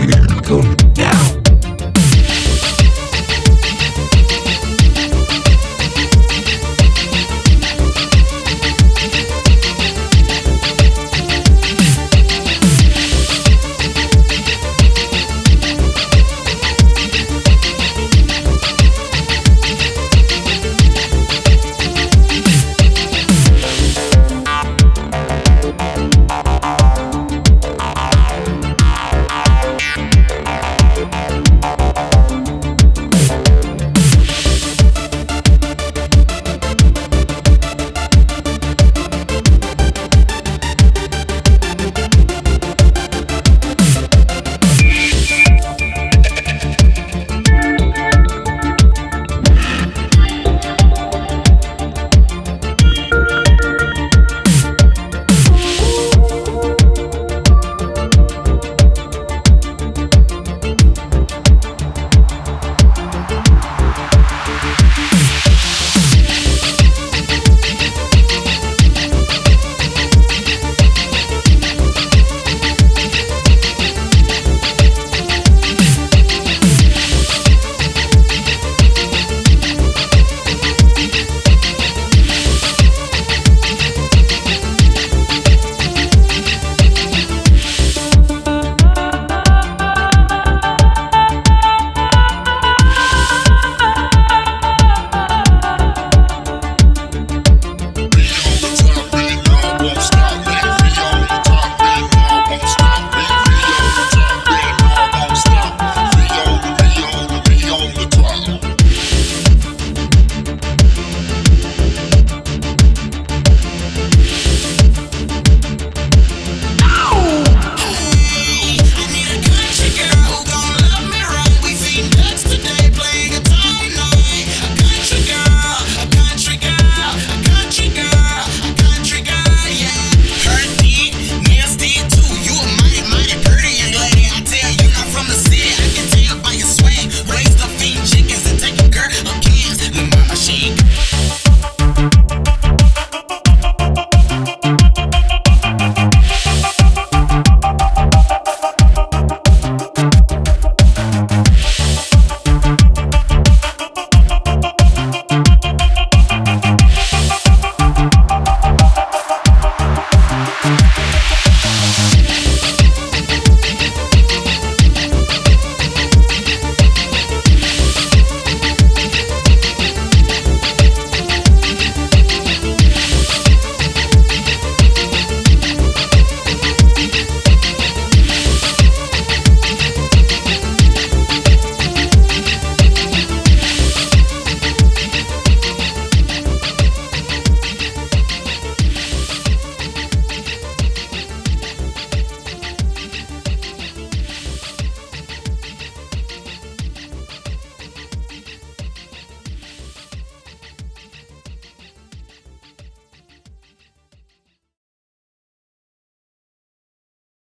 Go.